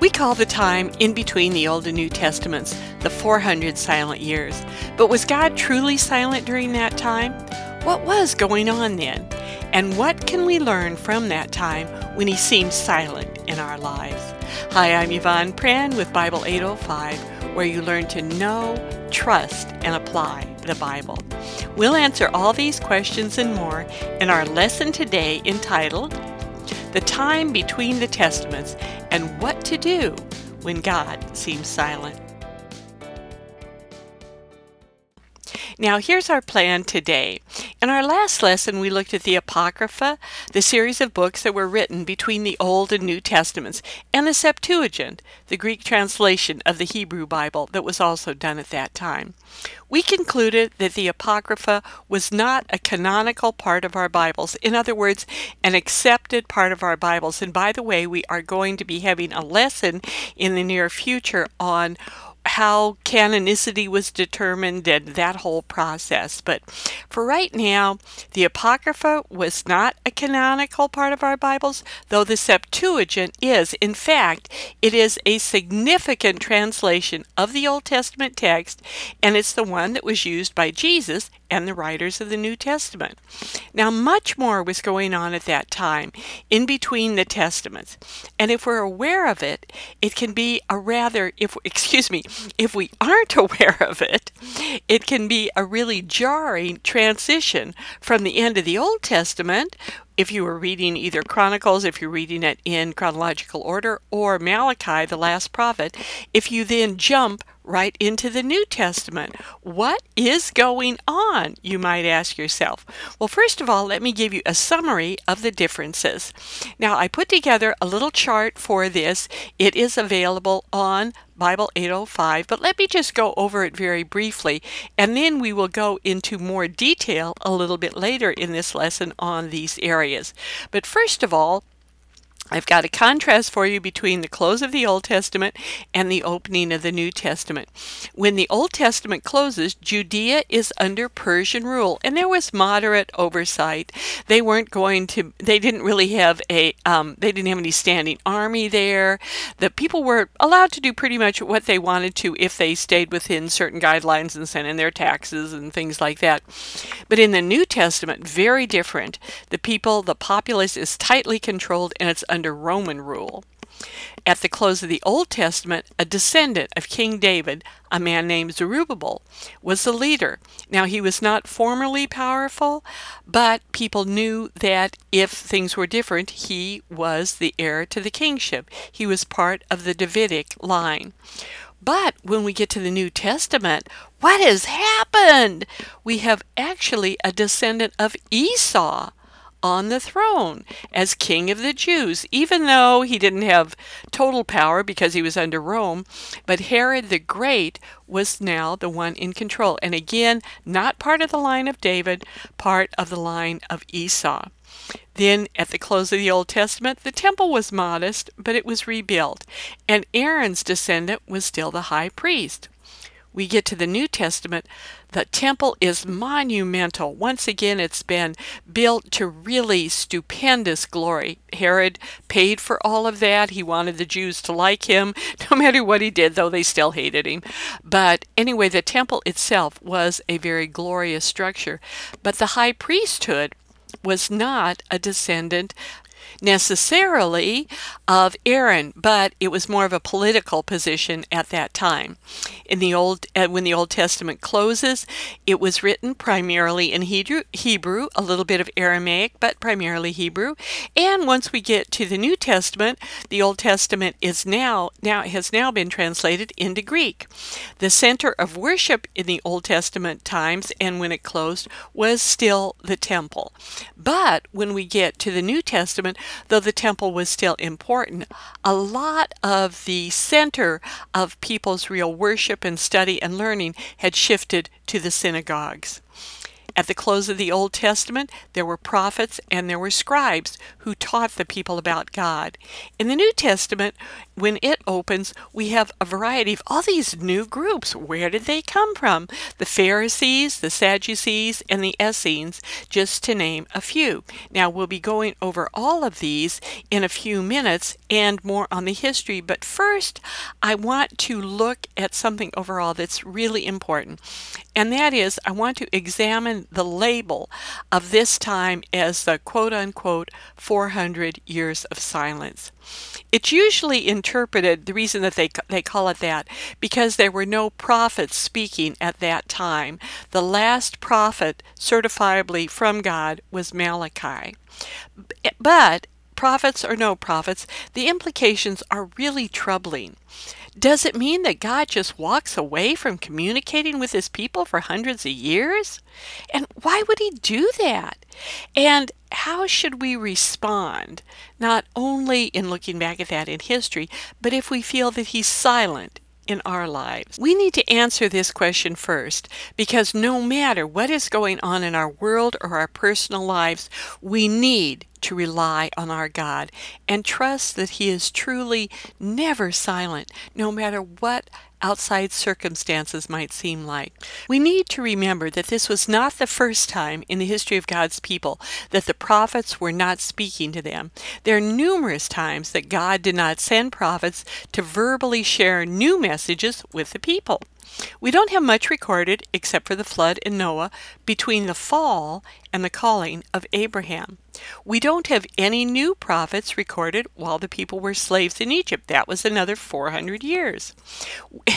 We call the time in between the Old and New Testaments the 400 silent years. But was God truly silent during that time? What was going on then? And what can we learn from that time when He seemed silent in our lives? Hi, I'm Yvonne Pran with Bible 805, where you learn to know, trust, and apply the Bible. We'll answer all these questions and more in our lesson today entitled The Time Between the Testaments and What to Do When God Seems Silent. Now, here's our plan today. In our last lesson, we looked at the Apocrypha, the series of books that were written between the Old and New Testaments, and the Septuagint, the Greek translation of the Hebrew Bible that was also done at that time. We concluded that the Apocrypha was not a canonical part of our Bibles. In other words, an accepted part of our Bibles. And by the way, we are going to be having a lesson in the near future on how canonicity was determined and that whole process. But for right now, the Apocrypha was not a canonical part of our Bibles, though the Septuagint is. In fact, it is a significant translation of the Old Testament text, and it's the one that was used by Jesus and the writers of the New Testament. Now, much more was going on at that time in between the Testaments. And if we're aware of it, it can be a rather, if, excuse me, if we aren't aware of it, it can be a really jarring transition from the end of the Old Testament if you were reading either Chronicles, if you're reading it in chronological order, or Malachi, the last prophet, if you then jump right into the New Testament. What is going on, you might ask yourself? Well, first of all, let me give you a summary of the differences. Now, I put together a little chart for this. It is available on Bible 805, but let me just go over it very briefly, and then we will go into more detail a little bit later in this lesson on these areas. But first of all, I've got a contrast for you between the close of the Old Testament and the opening of the New Testament. When the Old Testament closes, Judea is under Persian rule, and there was moderate oversight. They weren't going to, they didn't really have a, um, they didn't have any standing army there. The people were allowed to do pretty much what they wanted to if they stayed within certain guidelines and sent in their taxes and things like that. But in the New Testament, very different. The people, the populace is tightly controlled and it's under Roman rule. At the close of the Old Testament, a descendant of King David, a man named Zerubbabel, was the leader. Now, he was not formally powerful, but people knew that if things were different, he was the heir to the kingship. He was part of the Davidic line. But when we get to the New Testament, what has happened? We have actually a descendant of Esau on the throne as king of the Jews, even though he didn't have total power because he was under Rome. But Herod the Great was now the one in control. And again, not part of the line of David, part of the line of Esau. Then, at the close of the Old Testament, the temple was modest, but it was rebuilt, and Aaron's descendant was still the high priest we get to the New Testament, the temple is monumental. Once again, it's been built to really stupendous glory. Herod paid for all of that. He wanted the Jews to like him, no matter what he did, though they still hated him. But anyway, the temple itself was a very glorious structure. But the high priesthood was not a descendant necessarily of Aaron, but it was more of a political position at that time. In the old, uh, when the Old Testament closes, it was written primarily in Hebrew, Hebrew, a little bit of Aramaic, but primarily Hebrew. And once we get to the New Testament, the Old Testament is now now has now been translated into Greek. The center of worship in the Old Testament times and when it closed was still the temple. But when we get to the New Testament, though the temple was still important, a lot of the center of people's real worship and study and learning had shifted to the synagogues. At the close of the Old Testament, there were prophets and there were scribes who taught the people about God. In the New Testament, when it opens, we have a variety of all these new groups. Where did they come from? The Pharisees, the Sadducees, and the Essenes, just to name a few. Now, we'll be going over all of these in a few minutes and more on the history, but first, I want to look at something overall that's really important, and that is I want to examine the label of this time as the quote unquote 400 years of silence. It's usually interpreted, the reason that they, they call it that, because there were no prophets speaking at that time. The last prophet certifiably from God was Malachi. But prophets or no prophets, the implications are really troubling. Does it mean that God just walks away from communicating with his people for hundreds of years? And why would he do that? And how should we respond, not only in looking back at that in history, but if we feel that he's silent in our lives? We need to answer this question first because no matter what is going on in our world or our personal lives, we need to rely on our God and trust that He is truly never silent, no matter what outside circumstances might seem like. We need to remember that this was not the first time in the history of God's people that the prophets were not speaking to them. There are numerous times that God did not send prophets to verbally share new messages with the people. We don't have much recorded except for the flood in Noah between the fall and the calling of Abraham. We don't have any new prophets recorded while the people were slaves in Egypt. That was another 400 years.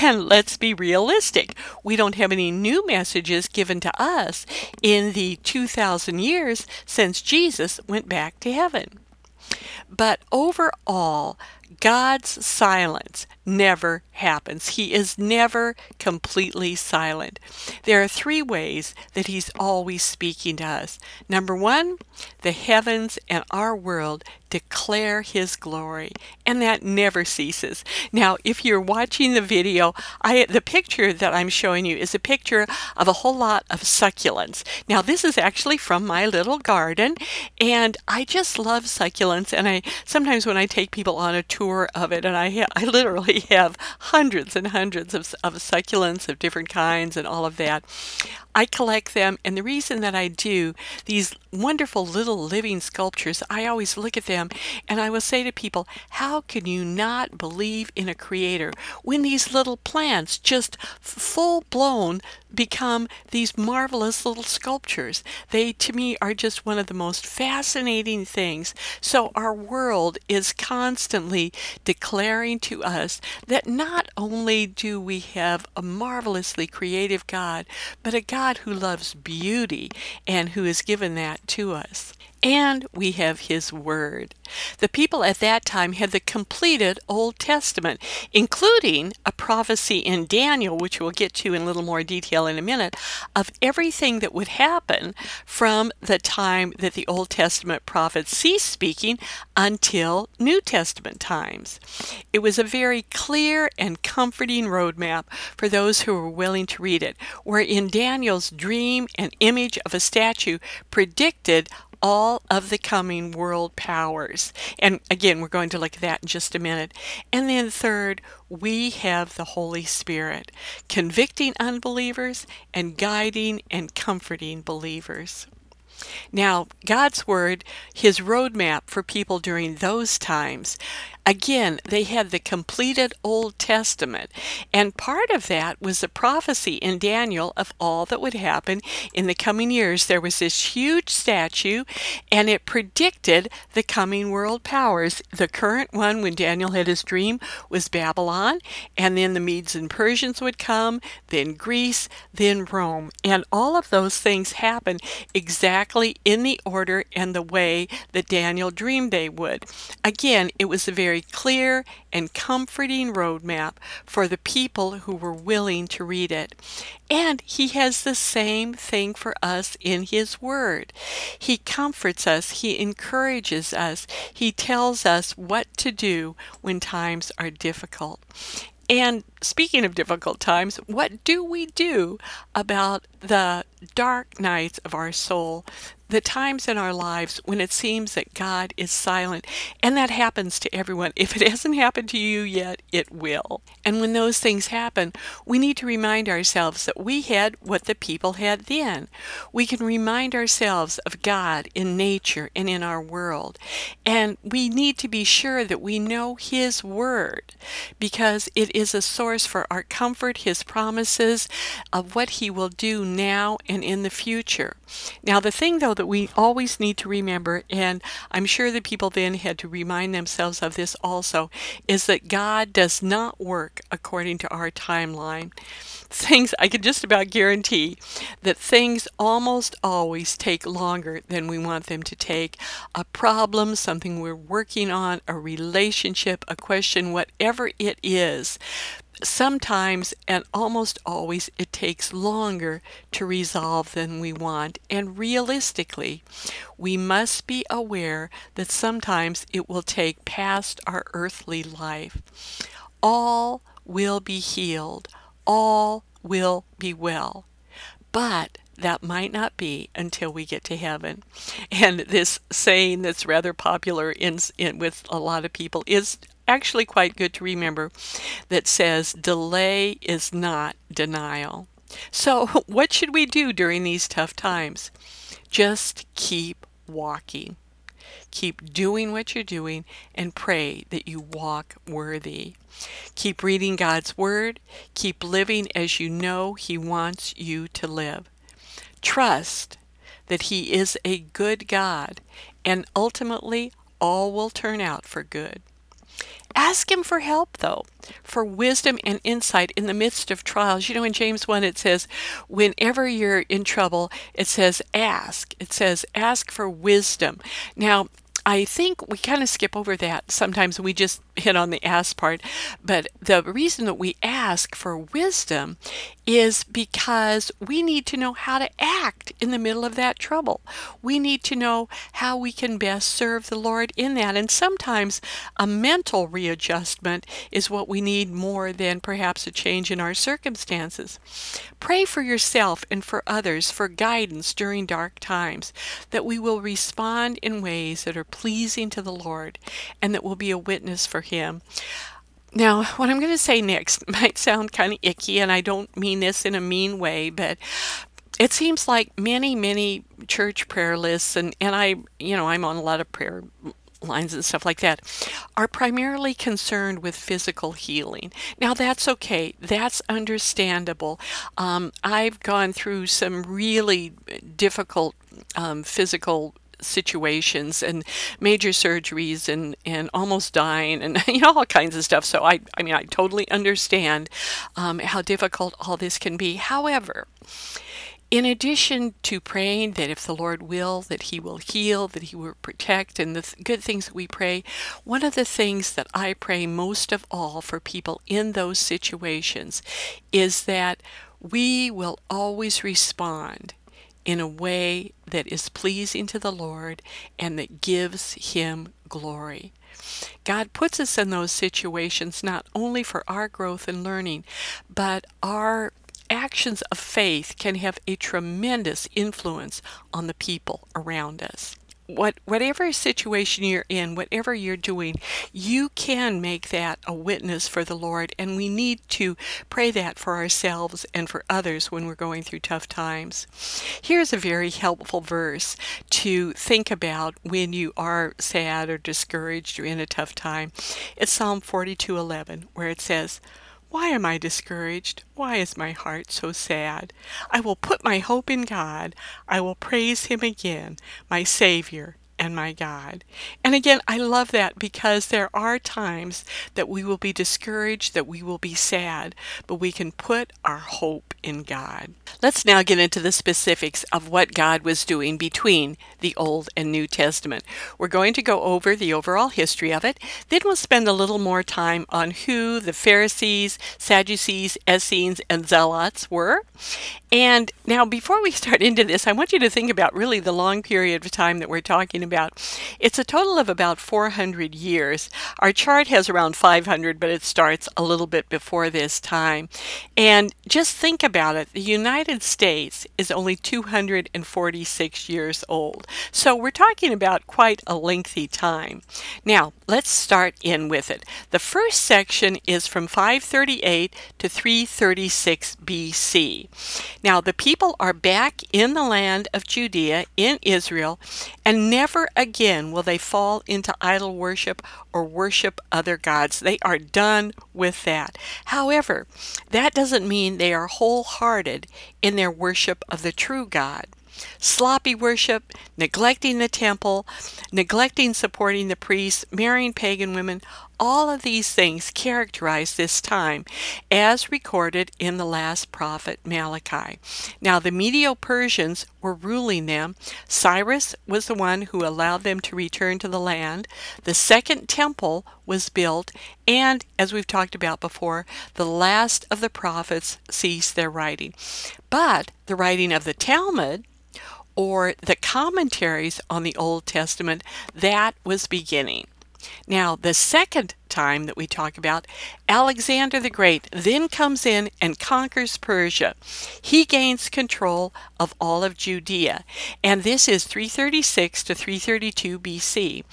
And let's be realistic. We don't have any new messages given to us in the 2,000 years since Jesus went back to heaven. But overall, God's silence never happens. He is never completely silent. There are three ways that He's always speaking to us. Number one, the heavens and our world declare His glory, and that never ceases. Now, if you're watching the video, I, the picture that I'm showing you is a picture of a whole lot of succulents. Now, this is actually from my little garden, and I just love succulents. And I sometimes when I take people on a tour of it, and I ha- I literally have hundreds and hundreds of, of succulents of different kinds and all of that. I collect them, and the reason that I do these wonderful little living sculptures, I always look at them and I will say to people, How can you not believe in a creator when these little plants just full blown become these marvelous little sculptures? They, to me, are just one of the most fascinating things. So, our world is constantly declaring to us that not only do we have a marvelously creative God, but a God who loves beauty and who has given that to us. And we have His Word. The people at that time had the completed Old Testament, including a prophecy in Daniel, which we'll get to in a little more detail in a minute, of everything that would happen from the time that the Old Testament prophets ceased speaking until New Testament times. It was a very clear and comforting roadmap for those who were willing to read it, where in Daniel's dream an image of a statue predicted all of the coming world powers. And again, we're going to look at that in just a minute. And then, third, we have the Holy Spirit convicting unbelievers and guiding and comforting believers. Now, God's Word, His roadmap for people during those times, Again, they had the completed Old Testament, and part of that was the prophecy in Daniel of all that would happen in the coming years. There was this huge statue, and it predicted the coming world powers. The current one, when Daniel had his dream, was Babylon, and then the Medes and Persians would come, then Greece, then Rome. And all of those things happened exactly in the order and the way that Daniel dreamed they would. Again, it was a very very clear and comforting roadmap for the people who were willing to read it. And He has the same thing for us in His Word. He comforts us, He encourages us, He tells us what to do when times are difficult. And speaking of difficult times, what do we do about the dark nights of our soul the times in our lives when it seems that God is silent. And that happens to everyone. If it hasn't happened to you yet, it will. And when those things happen, we need to remind ourselves that we had what the people had then. We can remind ourselves of God in nature and in our world. And we need to be sure that we know His Word because it is a source for our comfort, His promises of what He will do now and in the future. Now, the thing though that we always need to remember, and I'm sure the people then had to remind themselves of this also, is that God does not work according to our timeline. Things, I can just about guarantee that things almost always take longer than we want them to take. A problem, something we're working on, a relationship, a question, whatever it is sometimes and almost always it takes longer to resolve than we want. And realistically, we must be aware that sometimes it will take past our earthly life. All will be healed, all will be well. But that might not be until we get to heaven. And this saying that's rather popular in, in, with a lot of people is actually quite good to remember that says delay is not denial. So, what should we do during these tough times? Just keep walking. Keep doing what you're doing and pray that you walk worthy. Keep reading God's Word. Keep living as you know He wants you to live. Trust that He is a good God and ultimately all will turn out for good. Ask Him for help, though, for wisdom and insight in the midst of trials. You know, in James 1, it says, whenever you're in trouble, it says, ask. It says, ask for wisdom. Now, I think we kind of skip over that. Sometimes we just hit on the ask part. But the reason that we ask for wisdom is because we need to know how to act in the middle of that trouble. We need to know how we can best serve the Lord in that. And sometimes a mental readjustment is what we need more than perhaps a change in our circumstances. Pray for yourself and for others for guidance during dark times, that we will respond in ways that are pleasing to the Lord and that will be a witness for Him. Now, what I'm going to say next might sound kind of icky, and I don't mean this in a mean way, but it seems like many, many church prayer lists, and, and I, you know, I'm on a lot of prayer lines and stuff like that, are primarily concerned with physical healing. Now, that's okay. That's understandable. Um, I've gone through some really difficult um, physical situations and major surgeries and, and almost dying and you know all kinds of stuff. So I I mean I totally understand um, how difficult all this can be. However, in addition to praying that if the Lord will, that He will heal, that He will protect, and the th- good things that we pray, one of the things that I pray most of all for people in those situations is that we will always respond in a way that is pleasing to the Lord and that gives Him glory. God puts us in those situations not only for our growth and learning, but our actions of faith can have a tremendous influence on the people around us what whatever situation you're in, whatever you're doing, you can make that a witness for the Lord, and we need to pray that for ourselves and for others when we're going through tough times. Here's a very helpful verse to think about when you are sad or discouraged or in a tough time. It's Psalm 42:11 where it says, why am I discouraged? Why is my heart so sad? I will put my hope in God. I will praise Him again, my Savior and my God. And again, I love that because there are times that we will be discouraged, that we will be sad, but we can put our hope in God. Let's now get into the specifics of what God was doing between the Old and New Testament. We're going to go over the overall history of it, then we'll spend a little more time on who the Pharisees, Sadducees, Essenes, and Zealots were. And now, before we start into this, I want you to think about really the long period of time that we're talking about about. It's a total of about 400 years. Our chart has around 500, but it starts a little bit before this time. And just think about it the United States is only 246 years old. So we're talking about quite a lengthy time. Now, let's start in with it. The first section is from 538 to 336 BC. Now, the people are back in the land of Judea in Israel, and never again will they fall into idol worship or worship other gods. They are done with that. However, that doesn't mean they are wholehearted in their worship of the true God sloppy worship, neglecting the temple, neglecting supporting the priests, marrying pagan women, all of these things characterize this time as recorded in the last prophet Malachi. Now, the Medo Persians were ruling them. Cyrus was the one who allowed them to return to the land. The second temple was built, and as we've talked about before, the last of the prophets ceased their writing. But the writing of the Talmud, or the commentaries on the Old Testament, that was beginning. Now, the second time that we talk about, Alexander the Great then comes in and conquers Persia. He gains control of all of Judea, and this is 336 to 332 BC.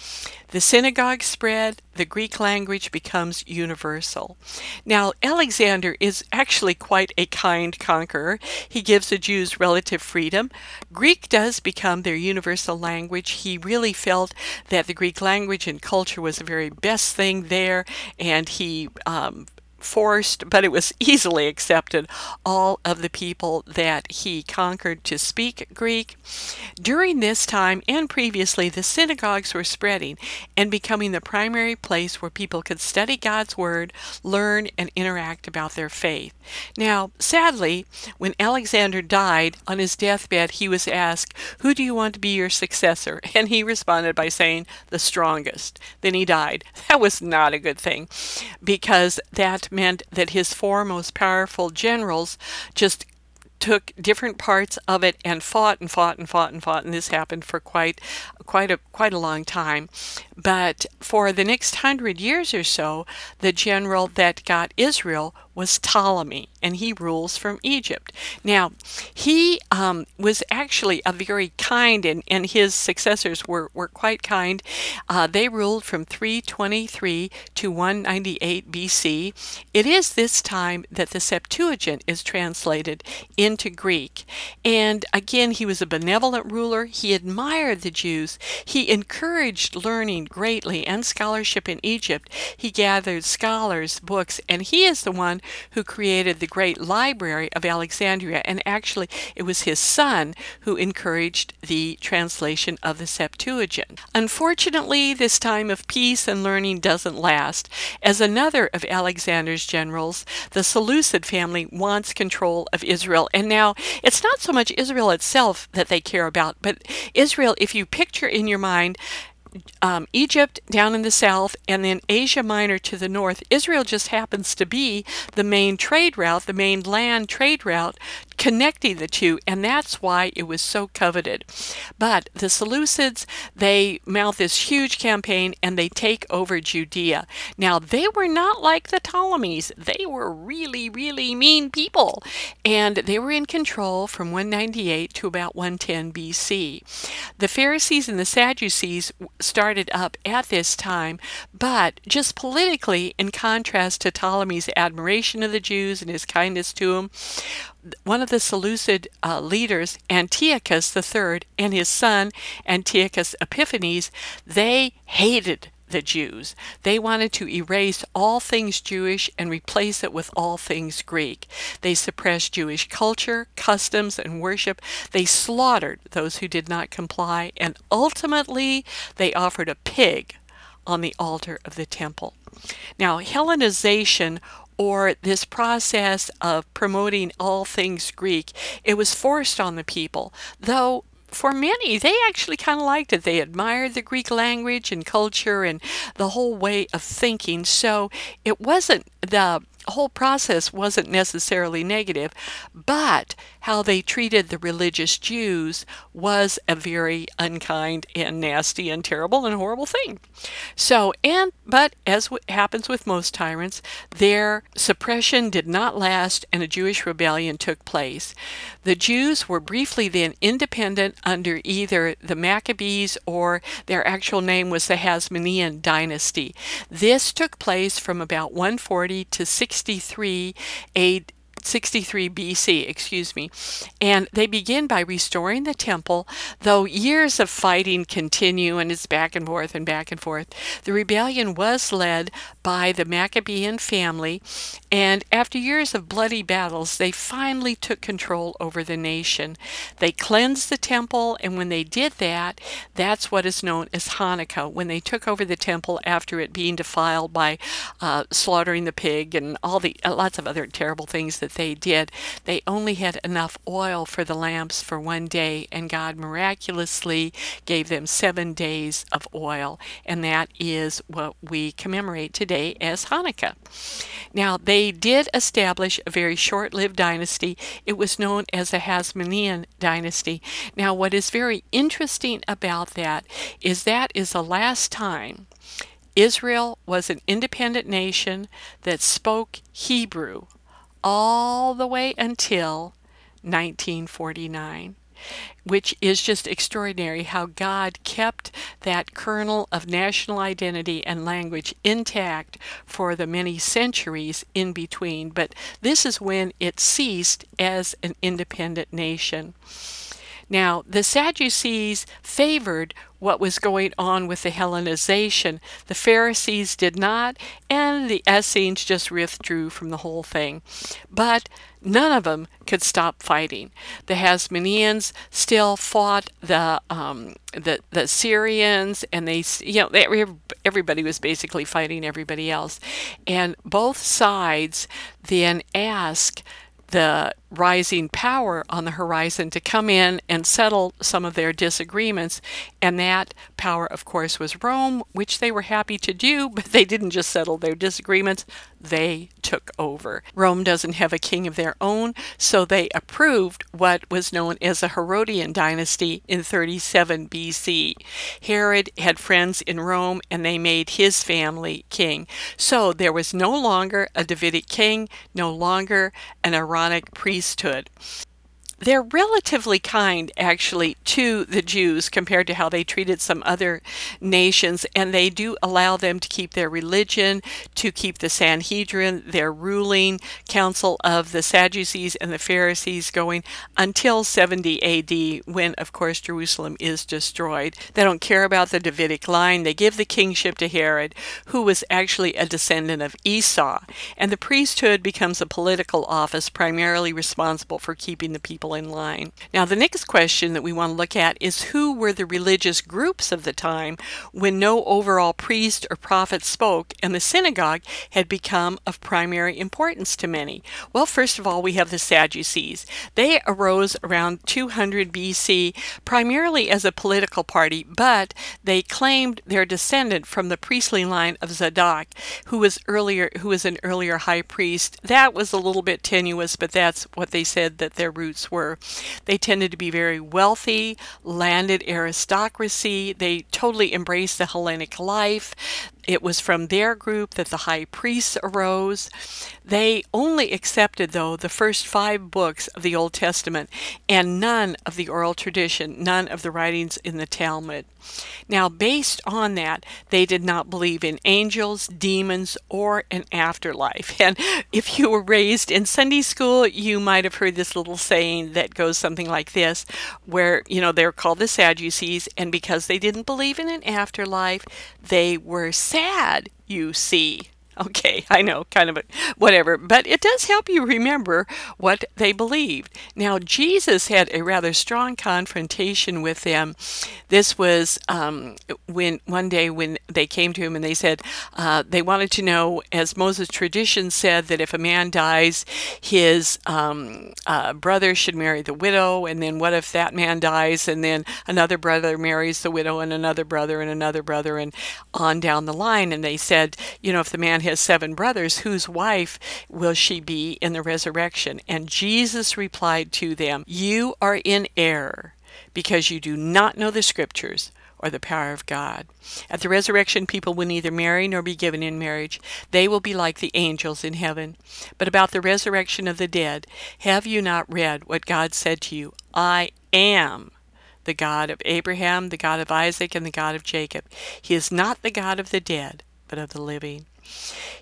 The synagogue spread, the Greek language becomes universal. Now, Alexander is actually quite a kind conqueror. He gives the Jews relative freedom. Greek does become their universal language. He really felt that the Greek language and culture was the very best thing there, and he um, forced, but it was easily accepted, all of the people that he conquered to speak Greek. During this time and previously, the synagogues were spreading and becoming the primary place where people could study God's Word, learn, and interact about their faith. Now, sadly, when Alexander died on his deathbed, he was asked, Who do you want to be your successor? And he responded by saying, The strongest. Then he died. That was not a good thing because that meant that his four most powerful generals just took different parts of it and fought and fought and fought and fought and this happened for quite quite a quite a long time. But for the next 100 years or so the general that got Israel was Ptolemy, and he rules from Egypt. Now, he um, was actually a very kind, and, and his successors were, were quite kind. Uh, they ruled from 323 to 198 BC. It is this time that the Septuagint is translated into Greek. And again, he was a benevolent ruler. He admired the Jews. He encouraged learning greatly and scholarship in Egypt. He gathered scholars, books, and he is the one who created the great library of Alexandria. And actually, it was his son who encouraged the translation of the Septuagint. Unfortunately, this time of peace and learning doesn't last, as another of Alexander's generals, the Seleucid family, wants control of Israel. And now, it's not so much Israel itself that they care about, but Israel, if you picture in your mind, um, Egypt down in the south, and then Asia Minor to the north. Israel just happens to be the main trade route, the main land trade route connecting the two, and that's why it was so coveted. But the Seleucids, they mount this huge campaign and they take over Judea. Now, they were not like the Ptolemies, they were really, really mean people, and they were in control from 198 to about 110 BC. The Pharisees and the Sadducees started up at this time, but just politically, in contrast to Ptolemy's admiration of the Jews and his kindness to them, one of the Seleucid uh, leaders, Antiochus III, and his son, Antiochus Epiphanes, they hated the Jews. They wanted to erase all things Jewish and replace it with all things Greek. They suppressed Jewish culture, customs, and worship. They slaughtered those who did not comply, and ultimately they offered a pig on the altar of the temple. Now, Hellenization or this process of promoting all things Greek, it was forced on the people, though for many, they actually kind of liked it. They admired the Greek language and culture and the whole way of thinking. So it wasn't the whole process wasn't necessarily negative, but how they treated the religious Jews was a very unkind and nasty and terrible and horrible thing. So, and, but as happens with most tyrants, their suppression did not last and a Jewish rebellion took place. The Jews were briefly then independent under either the Maccabees or their actual name was the Hasmonean dynasty. This took place from about 140 to 63 AD 63 BC, excuse me, and they begin by restoring the temple, though years of fighting continue and it's back and forth and back and forth. The rebellion was led by the Maccabean family, and after years of bloody battles, they finally took control over the nation. They cleansed the temple, and when they did that, that's what is known as Hanukkah, when they took over the temple after it being defiled by uh, slaughtering the pig and all the uh, lots of other terrible things that they did, they only had enough oil for the lamps for one day, and God miraculously gave them seven days of oil. And that is what we commemorate today as Hanukkah. Now, they did establish a very short lived dynasty. It was known as the Hasmonean dynasty. Now, what is very interesting about that is that is the last time Israel was an independent nation that spoke Hebrew all the way until 1949 which is just extraordinary how God kept that kernel of national identity and language intact for the many centuries in between. But this is when it ceased as an independent nation. Now, the Sadducees favored what was going on with the Hellenization. The Pharisees did not, and the Essenes just withdrew from the whole thing. But none of them could stop fighting. The Hasmoneans still fought the um, the the Syrians, and they you know they, everybody was basically fighting everybody else, and both sides then asked the rising power on the horizon to come in and settle some of their disagreements. And that power, of course, was Rome, which they were happy to do, but they didn't just settle their disagreements, they took over. Rome doesn't have a king of their own, so they approved what was known as the Herodian dynasty in 37 BC. Herod had friends in Rome and they made his family king. So there was no longer a Davidic king, no longer an Aaronic priesthood they're relatively kind actually to the Jews compared to how they treated some other nations, and they do allow them to keep their religion, to keep the Sanhedrin, their ruling council of the Sadducees and the Pharisees going until 70 AD, when, of course, Jerusalem is destroyed. They don't care about the Davidic line. They give the kingship to Herod, who was actually a descendant of Esau, and the priesthood becomes a political office primarily responsible for keeping the people people in line. Now, the next question that we want to look at is who were the religious groups of the time when no overall priest or prophet spoke and the synagogue had become of primary importance to many? Well, first of all, we have the Sadducees. They arose around 200 BC primarily as a political party, but they claimed their descendant from the priestly line of Zadok, who was earlier who was an earlier high priest. That was a little bit tenuous, but that's what they said that their roots were were. They tended to be very wealthy, landed aristocracy. They totally embraced the Hellenic life. It was from their group that the high priests arose. They only accepted, though, the first five books of the Old Testament and none of the oral tradition, none of the writings in the Talmud. Now, based on that, they did not believe in angels, demons, or an afterlife. And if you were raised in Sunday school, you might have heard this little saying that goes something like this, where, you know, they're called the Sadducees, and because they didn't believe in an afterlife, they were sad, you see. Okay, I know, kind of a whatever, but it does help you remember what they believed. Now, Jesus had a rather strong confrontation with them. This was um, when one day when they came to him and they said uh, they wanted to know, as Moses' tradition said, that if a man dies, his um, uh, brother should marry the widow, and then what if that man dies and then another brother marries the widow and another brother and another brother and on down the line? And they said, you know, if the man has seven brothers. Whose wife will she be in the resurrection? And Jesus replied to them, You are in error because you do not know the scriptures or the power of God. At the resurrection, people will neither marry nor be given in marriage. They will be like the angels in heaven. But about the resurrection of the dead, have you not read what God said to you? I am the God of Abraham, the God of Isaac, and the God of Jacob. He is not the God of the dead, but of the living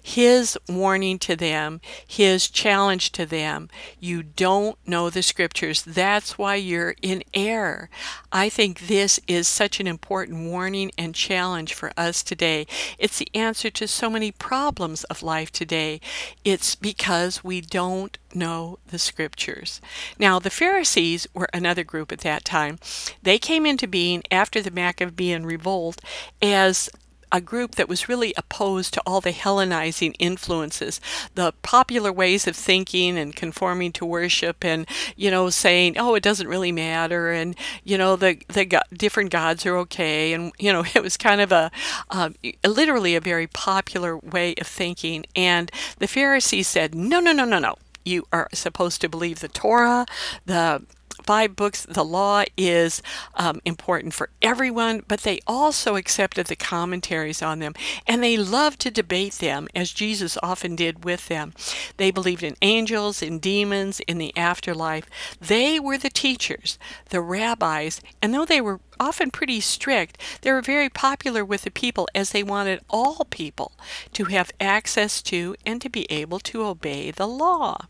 his warning to them, his challenge to them. You don't know the scriptures. That's why you're in error. I think this is such an important warning and challenge for us today. It's the answer to so many problems of life today. It's because we don't know the scriptures. Now, the Pharisees were another group at that time. They came into being after the Maccabean revolt as a group that was really opposed to all the Hellenizing influences, the popular ways of thinking and conforming to worship, and you know saying, "Oh, it doesn't really matter," and you know the the go- different gods are okay, and you know it was kind of a uh, literally a very popular way of thinking. And the Pharisees said, "No, no, no, no, no." You are supposed to believe the Torah, the five books, the law is um, important for everyone, but they also accepted the commentaries on them and they loved to debate them, as Jesus often did with them. They believed in angels, in demons, in the afterlife. They were the teachers, the rabbis, and though they were often pretty strict, they were very popular with the people as they wanted all people to have access to and to be able to obey the law.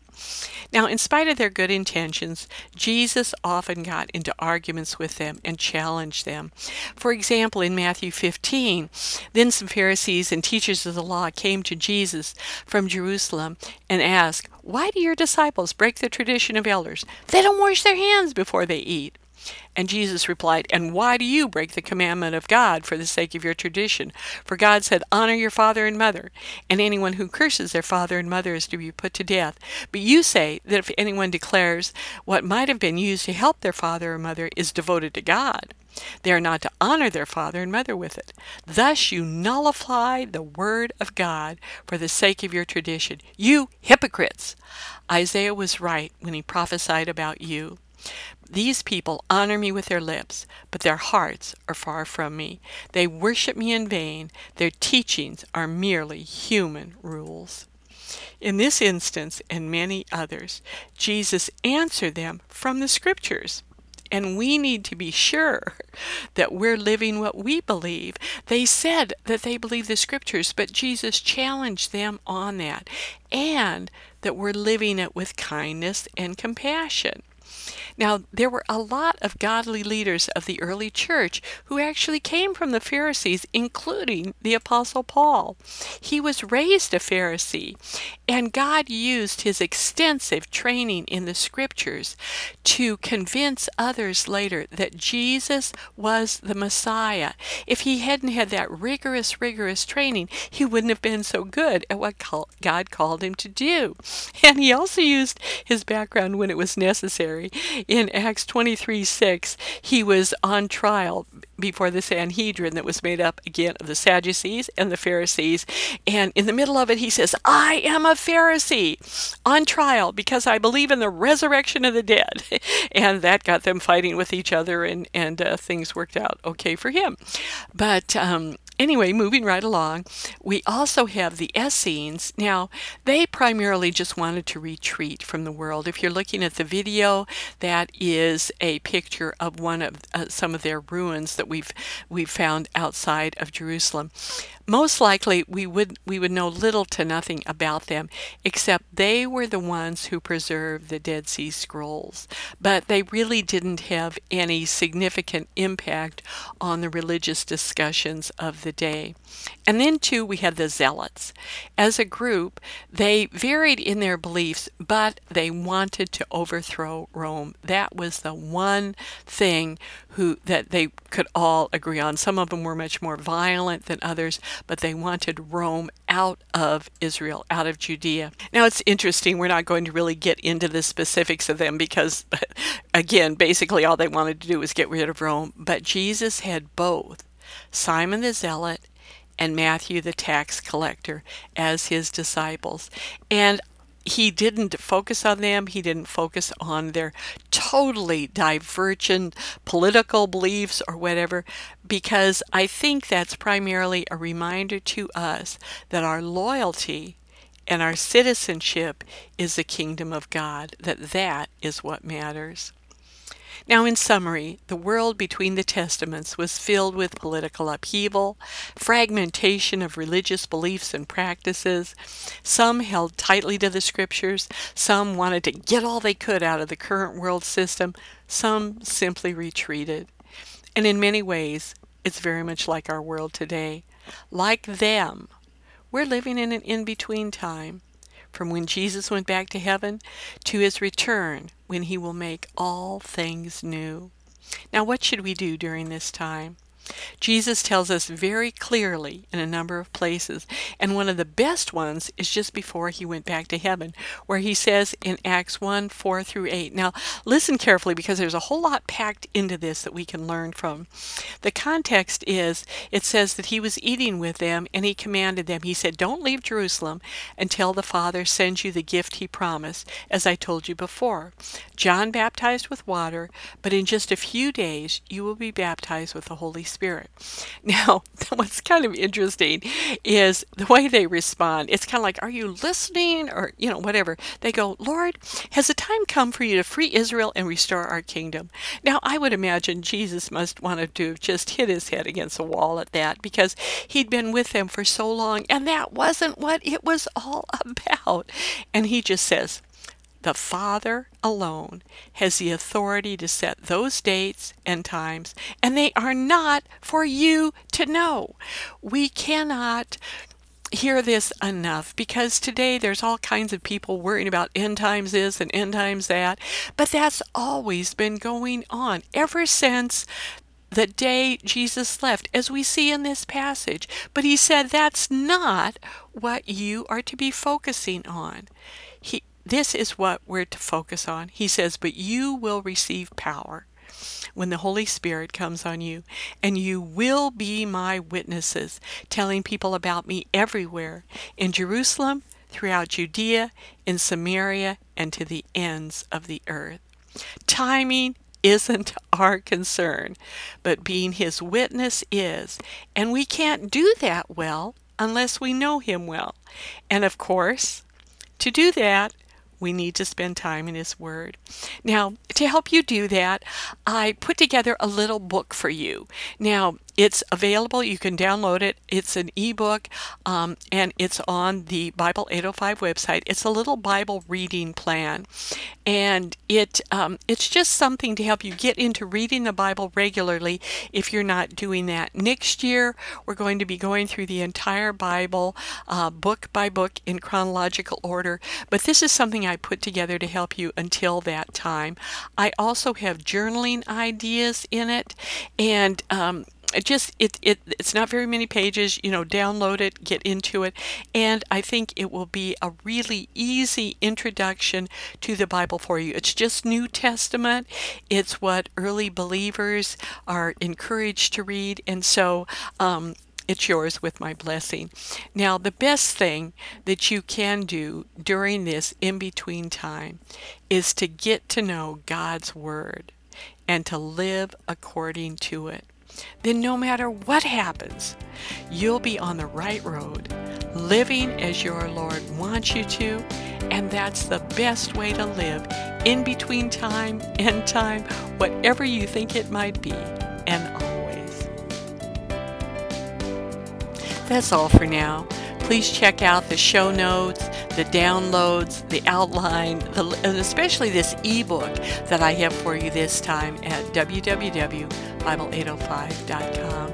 Now, in spite of their good intentions, Jesus often got into arguments with them and challenged them. For example, in Matthew 15, then some Pharisees and teachers of the law came to Jesus from Jerusalem and asked, Why do your disciples break the tradition of elders? They don't wash their hands before they eat. And Jesus replied, And why do you break the commandment of God for the sake of your tradition? For God said, Honor your father and mother, and anyone who curses their father and mother is to be put to death. But you say that if anyone declares what might have been used to help their father or mother is devoted to God, they are not to honor their father and mother with it. Thus you nullify the word of God for the sake of your tradition. You hypocrites! Isaiah was right when he prophesied about you. These people honor me with their lips, but their hearts are far from me. They worship me in vain. Their teachings are merely human rules. In this instance and many others, Jesus answered them from the scriptures. And we need to be sure that we're living what we believe. They said that they believe the scriptures, but Jesus challenged them on that. And that we're living it with kindness and compassion. Now, there were a lot of godly leaders of the early church who actually came from the Pharisees, including the Apostle Paul. He was raised a Pharisee, and God used his extensive training in the scriptures to convince others later that Jesus was the Messiah. If he hadn't had that rigorous, rigorous training, he wouldn't have been so good at what God called him to do. And he also used his background when it was necessary in Acts 23 6, he was on trial before the Sanhedrin that was made up again of the Sadducees and the Pharisees. And in the middle of it, he says, I am a Pharisee on trial because I believe in the resurrection of the dead. and that got them fighting with each other, and, and uh, things worked out okay for him. But um, anyway, moving right along, we also have the Essenes. Now, they primarily just wanted to retreat from the world. If you're looking at the video, that is a picture of one of uh, some of their ruins that we've we've found outside of Jerusalem most likely we would we would know little to nothing about them except they were the ones who preserved the Dead Sea Scrolls. But they really didn't have any significant impact on the religious discussions of the day and then too we had the zealots as a group they varied in their beliefs but they wanted to overthrow Rome that was the one thing who that they could all agree on some of them were much more violent than others but they wanted Rome out of Israel, out of Judea. Now it's interesting, we're not going to really get into the specifics of them because, again, basically all they wanted to do was get rid of Rome. But Jesus had both Simon the Zealot and Matthew the tax collector as his disciples. And he didn't focus on them. He didn't focus on their totally divergent political beliefs or whatever, because I think that's primarily a reminder to us that our loyalty and our citizenship is the kingdom of God, that that is what matters. Now, in summary, the world between the Testaments was filled with political upheaval, fragmentation of religious beliefs and practices. Some held tightly to the scriptures, some wanted to get all they could out of the current world system, some simply retreated. And in many ways, it's very much like our world today. Like them, we're living in an in between time from when Jesus went back to heaven to his return when he will make all things new. Now, what should we do during this time? Jesus tells us very clearly in a number of places, and one of the best ones is just before he went back to heaven, where he says in Acts 1 4 through 8. Now, listen carefully because there's a whole lot packed into this that we can learn from. The context is it says that he was eating with them and he commanded them, he said, Don't leave Jerusalem until the Father sends you the gift he promised, as I told you before. John baptized with water, but in just a few days you will be baptized with the Holy Spirit. Spirit. Now, what's kind of interesting is the way they respond. It's kind of like, Are you listening? Or, you know, whatever. They go, Lord, has the time come for you to free Israel and restore our kingdom? Now, I would imagine Jesus must want to have just hit his head against the wall at that because he'd been with them for so long and that wasn't what it was all about. And he just says, the Father alone has the authority to set those dates and times, and they are not for you to know. We cannot hear this enough because today there's all kinds of people worrying about end times this and end times that, but that's always been going on ever since the day Jesus left, as we see in this passage. But he said that's not what you are to be focusing on. He, this is what we're to focus on. He says, But you will receive power when the Holy Spirit comes on you, and you will be my witnesses, telling people about me everywhere in Jerusalem, throughout Judea, in Samaria, and to the ends of the earth. Timing isn't our concern, but being his witness is. And we can't do that well unless we know him well. And of course, to do that, we need to spend time in His Word. Now, to help you do that, I put together a little book for you. Now, it's available. You can download it. It's an ebook um, and it's on the Bible 805 website. It's a little Bible reading plan. And it um, it's just something to help you get into reading the Bible regularly if you're not doing that. Next year, we're going to be going through the entire Bible uh, book by book in chronological order. But this is something I put together to help you until that time. I also have journaling ideas in it. And um, it just it, it it's not very many pages you know download it get into it. And i think it will be a really easy introduction to the bible for you. It's just new testament. It's what early believers are encouraged to read. And so um, it's yours with my blessing. Now, the best thing that you can do during this in between time is to get to know God's Word and to live according to it then no matter what happens, you'll be on the right road, living as your Lord wants you to, and that's the best way to live in between time and time, whatever you think it might be, and always. That's all for now. Please check out the show notes, the downloads, the outline, the, and especially this ebook that I have for you this time at www.bible805.com.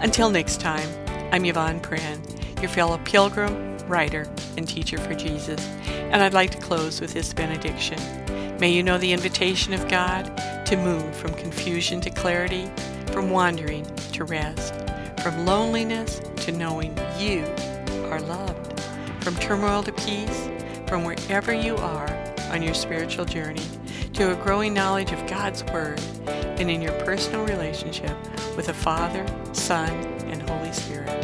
Until next time, I'm Yvonne Prehn, your fellow pilgrim, writer, and teacher for Jesus, and I'd like to close with this benediction. May you know the invitation of God to move from confusion to clarity, from wandering to rest, from loneliness to knowing you are loved. From turmoil to peace, from wherever you are on your spiritual journey, to a growing knowledge of God's Word, and in your personal relationship with the Father, Son, and Holy Spirit.